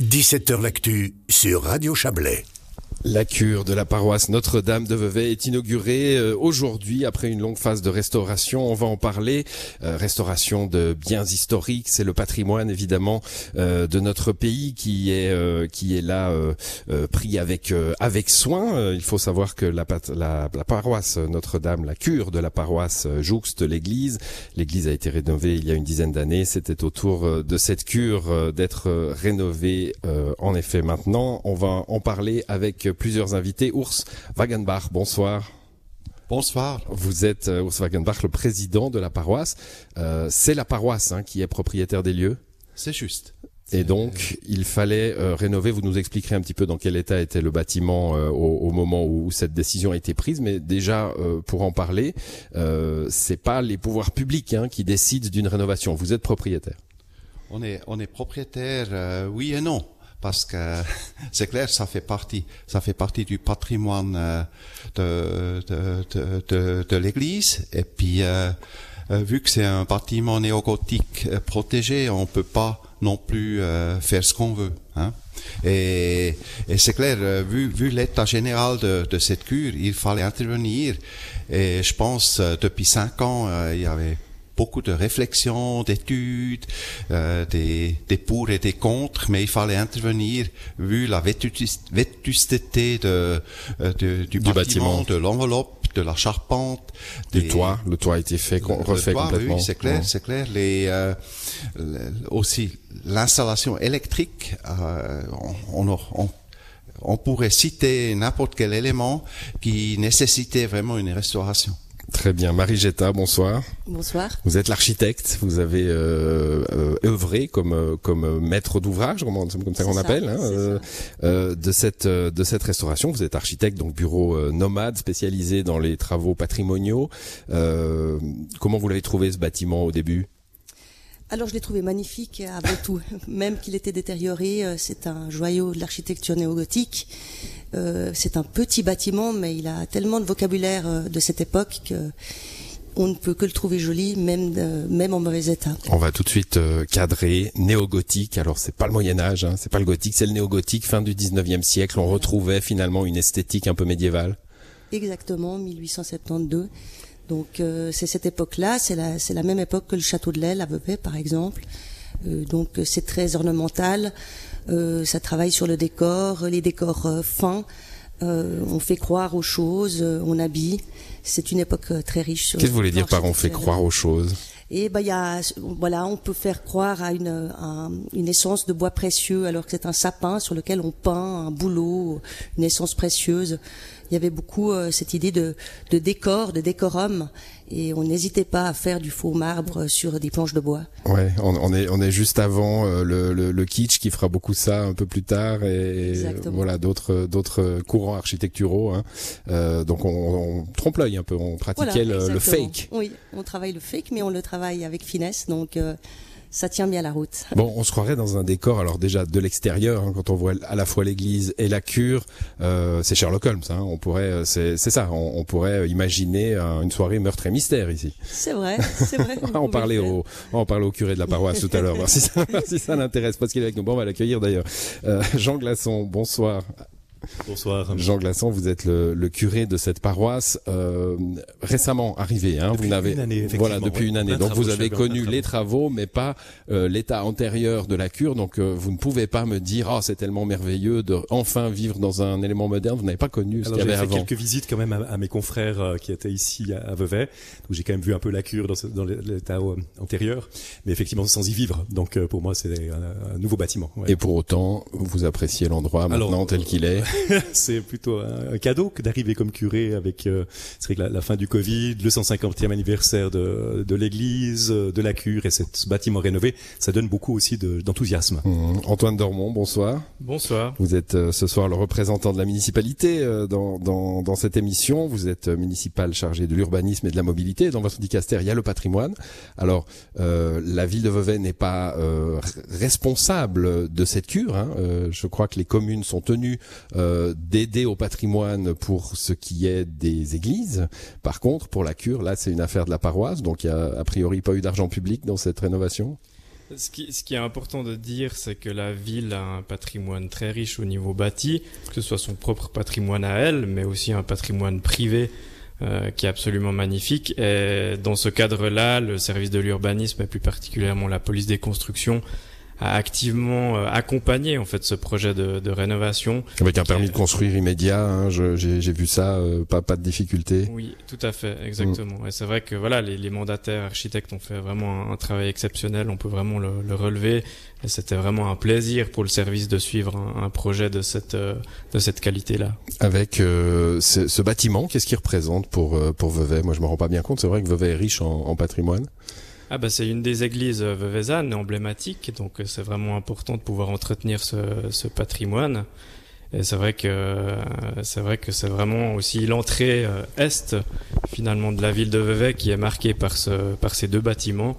17h L'actu sur Radio Chablais. La cure de la paroisse Notre-Dame de Vevey est inaugurée euh, aujourd'hui après une longue phase de restauration. On va en parler. Euh, restauration de biens historiques, c'est le patrimoine évidemment euh, de notre pays qui est qui est là pris avec avec soin. Il faut savoir que la, la, la paroisse Notre-Dame, la cure de la paroisse jouxte l'église. L'église a été rénovée il y a une dizaine d'années. C'était au tour de cette cure d'être rénovée. en effet, maintenant, on va en parler avec plusieurs invités. Urs Wagenbach, bonsoir. Bonsoir. Vous êtes euh, Urs Wagenbach, le président de la paroisse. Euh, c'est la paroisse hein, qui est propriétaire des lieux. C'est juste. Et donc, il fallait euh, rénover. Vous nous expliquerez un petit peu dans quel état était le bâtiment au, moment où cette décision a été prise. Mais déjà, pour en parler, c'est pas les pouvoirs publics hein, qui décident d'une rénovation. Vous êtes propriétaire. On est, on est propriétaire, oui et non parce que c'est clair, ça fait partie, ça fait partie du patrimoine euh, de, de, de, de, l'Église. Et puis, euh, euh, vu que c'est un bâtiment néogothique protégé, on peut pas non plus faire ce qu'on veut. Hein. Et, et c'est clair, vu, vu l'état général de, de cette cure, il fallait intervenir. Et je pense, depuis cinq ans, il y avait beaucoup de réflexions, d'études, euh, des, des pour et des contre, mais il fallait intervenir vu la vétusté de, euh, de, du, bâtiment, de l'enveloppe, de la charpente, du toit. Le toit a été fait, refait complètement. Oui, c'est clair, c'est clair. Les, euh, aussi l'installation électrique, euh, on, on, on pourrait citer n'importe quel élément qui nécessitait vraiment une restauration. Très bien. Marie Getta, bonsoir. Bonsoir. Vous êtes l'architecte, vous avez euh, euh œuvré comme euh, comme maître d'ouvrage, comme, comme ça qu'on appelle, hein, euh, euh, de cette de cette restauration. Vous êtes architecte, donc bureau nomade spécialisé dans les travaux patrimoniaux. comment vous l'avez trouvé ce bâtiment au début? Alors je l'ai trouvé magnifique avant tout, même qu'il était détérioré. C'est un joyau de l'architecture néo-gothique. Euh, c'est un petit bâtiment, mais il a tellement de vocabulaire euh, de cette époque que on ne peut que le trouver joli, même euh, même en mauvais état. On va tout de suite cadrer néo-gothique. Alors c'est pas le Moyen Âge, hein, c'est pas le gothique, c'est le néo-gothique, fin du 19e siècle. On retrouvait finalement une esthétique un peu médiévale. Exactement, 1872. Donc c'est cette époque-là, c'est la c'est la même époque que le château de l'Aile à Vevey par exemple. donc c'est très ornemental. Euh, ça travaille sur le décor, les décors euh, fins. Euh, on fait croire aux choses, on habille. C'est une époque très riche. Qu'est-ce que vous voulez dire par on fait croire aux choses et ben il y a voilà, on peut faire croire à une une essence de bois précieux alors que c'est un sapin sur lequel on peint un boulot, une essence précieuse il y avait beaucoup euh, cette idée de, de décor, de décorum, et on n'hésitait pas à faire du faux marbre sur des planches de bois. Ouais, on, on est on est juste avant euh, le, le, le, kitsch qui fera beaucoup ça un peu plus tard, et voilà d'autres d'autres courants architecturaux. Hein. Euh, donc on, on trompe l'œil un peu, on pratiquait le, le, fake. Oui, on travaille le fake, mais on le travaille avec finesse, donc. Ça tient bien la route. Bon, on se croirait dans un décor, alors déjà de l'extérieur, hein, quand on voit à la fois l'église et la cure, euh, c'est Sherlock Holmes. Hein, on pourrait, euh, c'est ça, on, pourrait imaginer une soirée meurtre et mystère ici. C'est vrai, c'est vrai. on parlait au, on parlait au curé de la paroisse tout à l'heure, voir si ça, si ça l'intéresse, parce qu'il est avec nous. Bon, on va l'accueillir d'ailleurs. Euh, Jean Glasson, bonsoir. Bonsoir. Jean Glasson, vous êtes le, le curé de cette paroisse euh, récemment arrivé. Hein, depuis vous n'avez voilà depuis une année. Donc vous avez connu les travaux, mais pas euh, l'état antérieur de la cure. Donc euh, vous ne pouvez pas me dire oh c'est tellement merveilleux de enfin vivre dans un élément moderne. Vous n'avez pas connu ce qu'il y avait fait avant. quelques visites quand même à, mes confrères euh, qui étaient ici à, Vevey. Donc j'ai quand même vu un peu la cure dans, dans l'état antérieur, mais effectivement sans y vivre. Donc pour moi c'est un, nouveau bâtiment. Ouais. Et pour autant vous appréciez l'endroit maintenant tel qu'il est. c'est plutôt un, cadeau que d'arriver comme curé avec euh, c'est vrai que la, fin du Covid, le 150e anniversaire de, de l'église, euh, de la cure et ce bâtiment rénové, ça donne beaucoup aussi d'enthousiasme. Mmh. Antoine Dormont, bonsoir. Bonsoir. Vous êtes euh, ce soir le représentant de la municipalité dans, dans, dans cette émission. Vous êtes municipal chargé de l'urbanisme et de la mobilité. Dans votre dicaster, il y a le patrimoine. Alors, la ville de Vevey n'est pas responsable de cette cure. Hein. je crois que les communes sont tenues euh, d'aider au patrimoine pour ce qui est des églises. Par contre, pour la cure, là, c'est une affaire de la paroisse, donc il y a a priori pas eu d'argent public dans cette rénovation. Ce qui, ce qui, est important de dire, c'est que la ville a un patrimoine très riche au niveau bâti, que ce soit son propre patrimoine à elle, mais aussi un patrimoine privé euh, qui est absolument magnifique. Et dans ce cadre-là, le service de l'urbanisme et plus particulièrement la police des constructions a activement euh, accompagné en fait ce projet de, de rénovation. Avec un permis de construire immédiat, hein, j'ai vu ça, euh, pas pas de difficulté. Oui, tout à fait, exactement. Mm. Et c'est vrai que voilà, les, les, mandataires architectes ont fait vraiment un, un travail exceptionnel. On peut vraiment le, le relever. Et c'était vraiment un plaisir pour le service de suivre un, un projet de cette euh, de cette qualité-là. Avec euh, ce, ce, bâtiment, qu'est-ce qu'il représente pour pour Vevey? Moi, je me rends pas bien compte. C'est vrai que Vevey est riche en, en patrimoine. Ah bah c'est une des églises veuvezannes emblématiques, donc euh, c'est vraiment important de pouvoir entretenir ce, ce patrimoine. Et c'est vrai que euh, c'est vrai que c'est vraiment aussi l'entrée euh, est finalement de la ville de Vevey qui est marquée par ce par ces deux bâtiments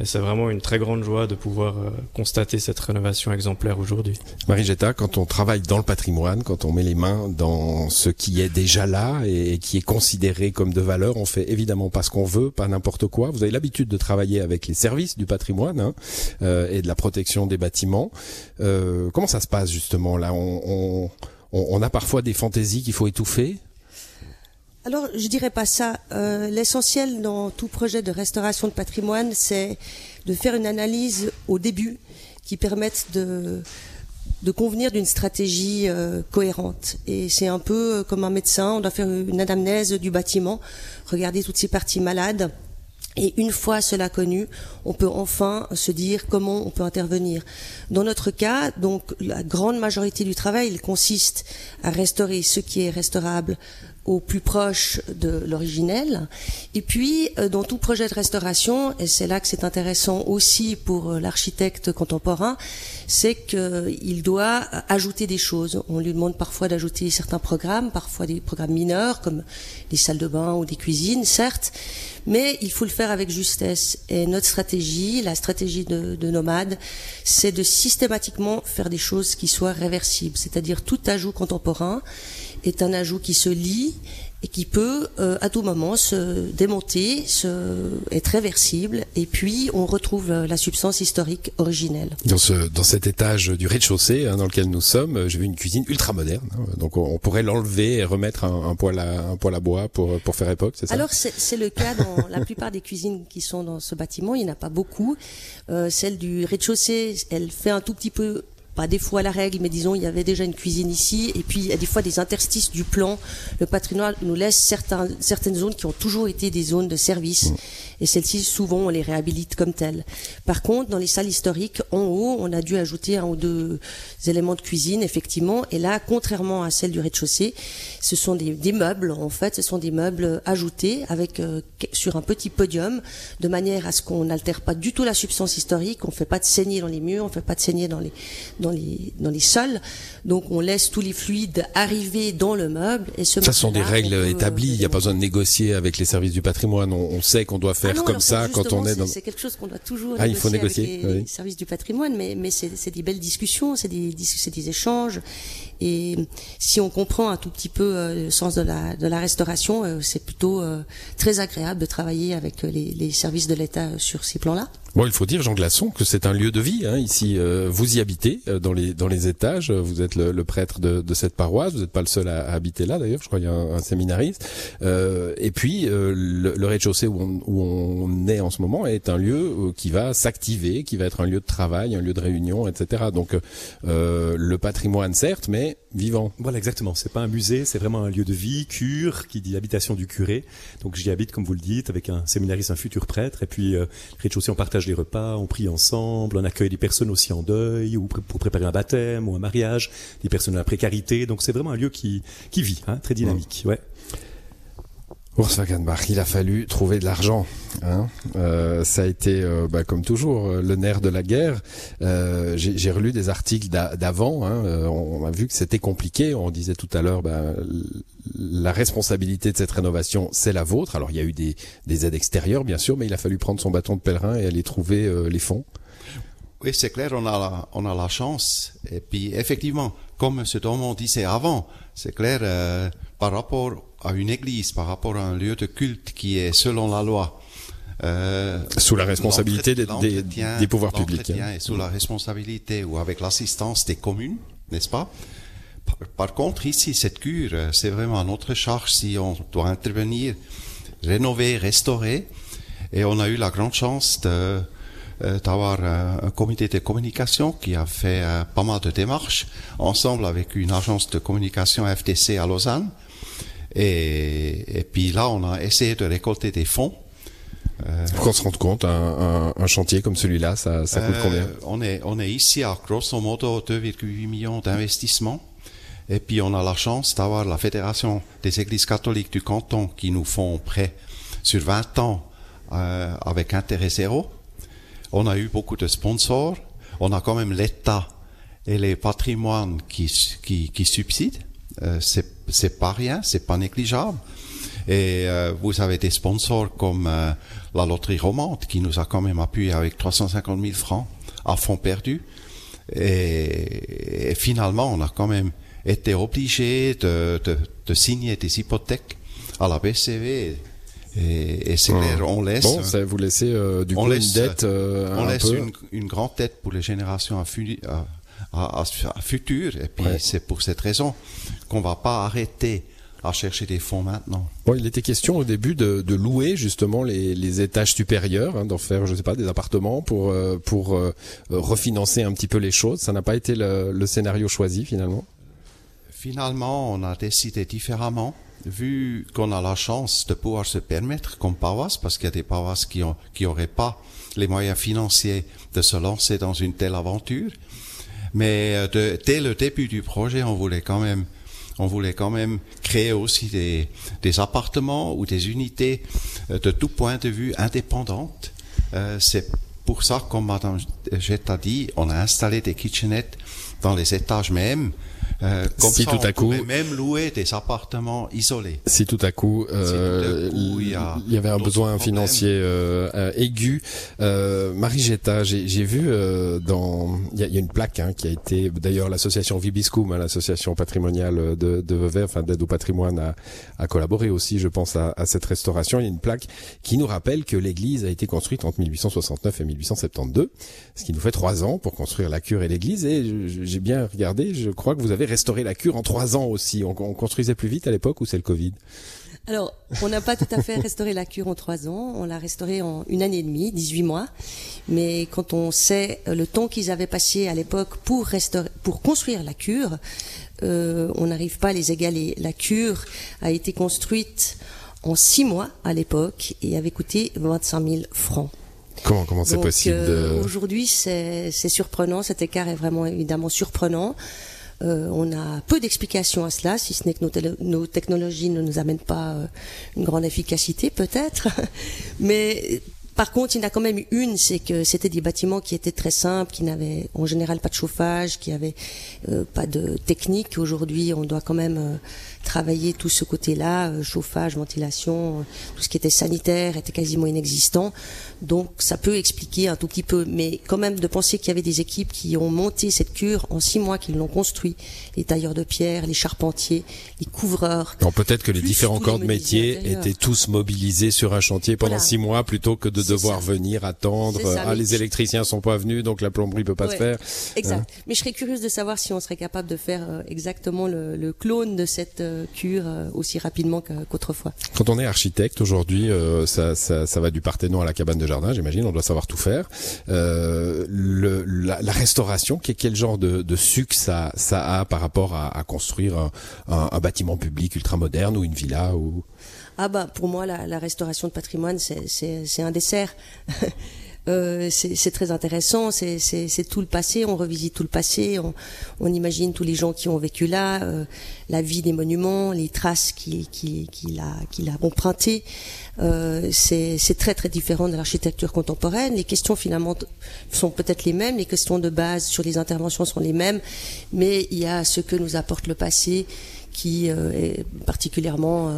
et c'est vraiment une très grande joie de pouvoir euh, constater cette rénovation exemplaire aujourd'hui. Marie Getta, quand on travaille dans le patrimoine, quand on met les mains dans ce qui est déjà là et qui est considéré comme de valeur, on fait évidemment pas ce qu'on veut, pas n'importe quoi. Vous avez l'habitude de travailler avec les services du patrimoine hein, euh, et de la protection des bâtiments. Euh, comment ça se passe justement là? On, on, on a parfois des fantaisies qu'il faut étouffer? Alors, je dirais pas ça. Euh, L'essentiel dans tout projet de restauration de patrimoine, c'est de faire une analyse au début qui permette de, convenir d'une stratégie euh, cohérente. Et c'est un peu euh, comme un médecin, on doit faire une anamnèse du bâtiment, regarder toutes ces parties malades. Et une fois cela connu, on peut enfin se dire comment on peut intervenir. Dans notre cas, donc, la grande majorité du travail, il consiste à restaurer ce qui est restaurable au plus proche de l'originel. Et puis, euh, dans tout projet de restauration, et c'est là que c'est intéressant aussi pour euh, l'architecte contemporain, c'est qu'il doit ajouter des choses. On lui demande parfois d'ajouter certains programmes, parfois des programmes mineurs, comme des salles de bain ou des cuisines, certes, mais il faut le faire avec justesse. Et notre stratégie, la stratégie de, de Nomade, c'est de systématiquement faire des choses qui soient réversibles, c'est-à-dire tout ajout contemporain est un ajout qui se lie et qui peut euh, à tout moment se démonter, se, être réversible, et puis on retrouve la substance historique originelle. Dans, ce, dans cet étage du rez-de-chaussée hein, dans lequel nous sommes, j'ai vu une cuisine ultra moderne, hein, donc on, on pourrait l'enlever et remettre un, un, poêle à, un poêle à bois pour, pour faire époque, c'est ça? Alors c'est le cas dans la plupart des cuisines qui sont dans ce bâtiment, il n'y en a pas beaucoup. Euh, celle du rez-de-chaussée, elle fait un tout petit peu pas des fois la règle, mais disons il y avait déjà une cuisine ici, et puis il y a des fois des interstices du plan. Le patrimoine nous laisse certains, certaines zones qui ont toujours été des zones de service, mmh. et celles-ci souvent on les réhabilite comme telles. Par contre, dans les salles historiques, en haut, on a dû ajouter un ou deux éléments de cuisine, effectivement, et là, contrairement à celle du rez-de-chaussée, ce sont des, des, meubles, en fait, ce sont des meubles ajoutés avec euh, sur un petit podium, de manière à ce qu'on n'altère pas du tout la substance historique, on fait pas de saignée dans les murs, on fait pas de saignée dans les dans les, dans les sols. Donc on laisse tous les fluides arriver dans le meuble. Et ce ça sont des règles établies. Il n'y a pas besoin de négocier avec les services du patrimoine. On, on sait qu'on doit faire ah non, comme ça quand on est dans. C'est quelque chose qu'on doit toujours ah, il faut négocier avec les, oui. les services du patrimoine, mais, mais c'est des belles discussions, c'est des, des échanges. Et si on comprend un tout petit peu euh, le sens de la, restauration, euh, c'est plutôt euh, très agréable de travailler avec les, services de l'État sur ces plans-là. Bon, il faut dire, Jean Glasson, que c'est un lieu de vie. Hein, ici, vous y habitez dans les étages. Vous êtes le, prêtre de, cette paroisse. Vous n'êtes pas le seul à, habiter là, d'ailleurs. Je crois qu'il y a un, séminariste. Et puis, le, rez-de-chaussée où on, est en ce moment est un lieu qui va s'activer, qui va être un lieu de travail, un lieu de réunion, etc. Donc, le patrimoine, certes, mais vivant. Voilà, exactement. C'est pas un musée, c'est vraiment un lieu de vie, cure, qui dit habitation du curé. Donc, j'y habite, comme vous le dites, avec un séminariste, un futur prêtre. Et puis, rez-de-chaussée, on partage des repas, on prie ensemble, on accueille des personnes aussi en deuil ou pour préparer un baptême ou un mariage, des personnes à la précarité. Donc c'est vraiment un lieu qui, qui vit, hein, très dynamique. Ouais. Urs Wagenbach, il a fallu trouver de l'argent. Hein euh, ça a été, euh, bah, comme toujours, euh, le nerf de la guerre. Euh, J'ai relu des articles d'avant. Hein, euh, on a vu que c'était compliqué. On disait tout à l'heure, bah, la responsabilité de cette rénovation, c'est la vôtre. Alors il y a eu des, des, aides extérieures, bien sûr, mais il a fallu prendre son bâton de pèlerin et aller trouver les fonds. Oui, c'est clair, on a, la, on a la chance. Et puis, effectivement, comme M. Dormont disait avant, c'est clair, par rapport à une église, par rapport à un lieu de culte qui est selon la loi, euh, Sous la responsabilité des, l'entretien- des, des pouvoirs publics. hein. est sous la responsabilité ou avec l'assistance des communes, n'est-ce pas? Par, par contre, ici, cette cure, euh, c'est vraiment notre charge si on doit intervenir, rénover, restaurer. Et on a eu la grande chance de, euh, d'avoir un, un comité de communication qui a fait euh, pas mal de démarches ensemble avec une agence de communication FTC à Lausanne. Et, et puis là, on a essayé de récolter des fonds. Euh, Pour qu'on se rende compte, un, un, un chantier comme celui-là, ça, ça coûte euh, combien on est, on est ici à grosso modo 2,8 millions d'investissements. Et puis on a la chance d'avoir la Fédération des Églises catholiques du canton qui nous font prêt sur 20 ans euh, avec intérêt zéro. On a eu beaucoup de sponsors. On a quand même l'État et les patrimoines qui, qui, qui subsident. Euh, c'est, c'est pas rien, c'est pas négligeable. Et euh, vous avez des sponsors comme euh, la loterie romande qui nous a quand même appuyé avec 350 000 francs à fond perdu. Et, et finalement, on a quand même été obligé de, de, de signer des hypothèques à la BCV. Et, et c'est clair, on laisse, Bon, ça vous laissez euh, du on coup laisse- une dette on un laisse peu. une, une grande tête pour les générations à, à, à, futur. Et puis Ouais. c'est pour cette raison qu'on va pas arrêter à chercher des fonds maintenant. Bon, il était question au début de, de louer justement les, les étages supérieurs, hein, d'en faire, je sais pas, des appartements pour euh, pour euh, refinancer un petit peu les choses. Ça n'a pas été le, le scénario choisi finalement? Finalement, on a décidé différemment, vu qu'on a la chance de pouvoir se permettre comme paroisse, parce qu'il y a des paroisses qui ont, qui pas les moyens financiers de se lancer dans une telle aventure. Mais euh, de, dès le début du projet, on voulait quand même, on voulait quand même créer aussi des, des appartements ou des unités euh, de tout point de vue indépendantes. Euh, c'est pour ça, comme Madame Jett a dit, on a installé des kitchenettes dans les étages même. Euh, comme Si ça, tout on à coup- même louer des appartements isolés. Si tout à coup, euh, Si tout à coup, il y a il y avait un besoin financier euh, euh, aigu, euh, Marie Getta, j'ai vu euh, dans, il y a, il y a une plaque hein, qui a été, d'ailleurs l'association Vibiscum, hein, l'association patrimoniale de, de Vevey, enfin d'aide au patrimoine, a, a collaboré aussi, je pense, à, à cette restauration. Il y a une plaque qui nous rappelle que l'église a été construite entre 1869 et 1872, ce qui nous fait trois ans pour construire la cure et l'église. Et j'ai bien regardé, je crois que vous avez restauré la cure en trois ans aussi. On, on construisait plus vite à l'époque ou c'est le Covid? Alors, on n'a pas tout à fait restauré la cure en trois ans. On l'a restaurée en une année et demie, 18 mois. Mais quand on sait le temps qu'ils avaient passé à l'époque pour restaurer, pour construire la cure, euh, on n'arrive pas à les égaler. La cure a été construite en six mois à l'époque et avait coûté 25 000 francs. Comment comment c'est possible euh. Aujourd'hui, c'est surprenant. Cet écart est vraiment évidemment surprenant. Euh, on a peu d'explications à cela, si ce n'est que nos, technologies ne nous amènent pas euh, une grande efficacité, peut-être. Mais par contre, il y en a quand même une, c'est que c'était des bâtiments qui étaient très simples, qui n'avaient en général pas de chauffage, qui avaient euh, pas de technique. Aujourd'hui, on doit quand même travailler tout ce côté-là, euh, chauffage, ventilation, euh, tout ce qui était sanitaire était quasiment inexistant. Donc ça peut expliquer un tout petit peu, mais quand même de penser qu'il y avait des équipes qui ont monté cette cure en six mois, qui l'ont construit, les tailleurs de pierre, les charpentiers, les couvreurs. Non, peut-être que les différents corps de métier étaient tous mobilisés sur un chantier pendant Voilà. six mois plutôt que de devoir ça. venir attendre. Ça, ah, mais les électriciens sont pas venus, donc la plomberie peut pas se faire. Exact. Hein Mais je serais curieuse de savoir si on serait capable de faire euh, exactement le, le clone de cette cure euh, aussi rapidement qu'autrefois. Quand on est architecte aujourd'hui, euh, ça, ça, ça va du Parthénon à la cabane de jardin, j'imagine. On doit savoir tout faire. Euh, le, la, la restauration, quel, genre de, de sucre ça, ça a par rapport à, à construire un, un, un bâtiment public ultra moderne ou une villa ou Ah bah pour moi la, la restauration de patrimoine c'est un dessert. Euh, c'est très intéressant, c'est tout le passé, on revisite tout le passé, on, on imagine tous les gens qui ont vécu là, euh, la vie des monuments, les traces qui qui qui l'a qui l'a emprunté. Euh, c'est très très différent de l'architecture contemporaine. Les questions finalement sont peut-être les mêmes, les questions de base sur les interventions sont les mêmes, mais il y a ce que nous apporte le passé qui est particulièrement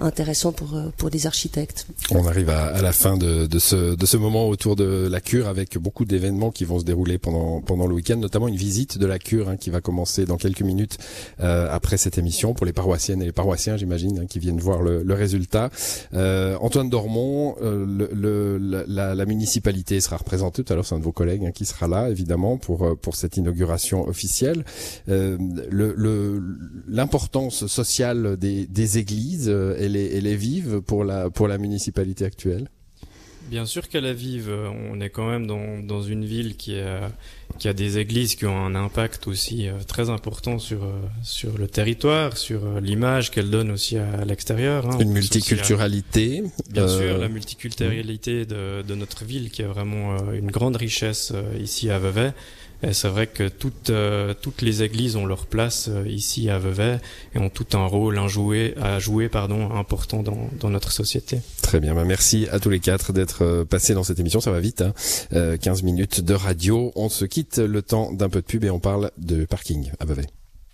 intéressant pour pour des architectes. On arrive à, à la fin de, de, ce de ce moment autour de la cure avec beaucoup d'événements qui vont se dérouler pendant pendant le week-end, notamment une visite de la cure hein, qui va commencer dans quelques minutes après cette émission pour les paroissiennes et les paroissiens, j'imagine, hein, qui viennent voir le, le résultat. Antoine Dormont, le, le, la, la, municipalité sera représentée tout à l'heure, c'est un de vos collègues hein, qui sera là évidemment pour pour cette inauguration officielle. Euh, Sociale des, des églises, euh, elle est, elle est vive pour la pour la municipalité actuelle? Bien sûr qu'elle est vive. On est quand même dans, dans une ville qui a, qui a des églises qui ont un impact aussi euh, très important sur, euh, sur le territoire, sur l'image qu'elle donne aussi à, l'extérieur. Hein. Une multiculturalité. Bien sûr, la multiculturalité de, de notre ville qui a vraiment une grande richesse ici à Vevey. Et c'est vrai que toutes, euh, toutes les églises ont leur place euh, ici à Vevey et ont tout un rôle à jouer, pardon, important dans, dans notre société. Très bien, bah merci à tous les quatre d'être euh, passés dans cette émission, ça va vite, hein. 15 minutes de radio, on se quitte le temps d'un peu de pub et on parle de parking à Vevey.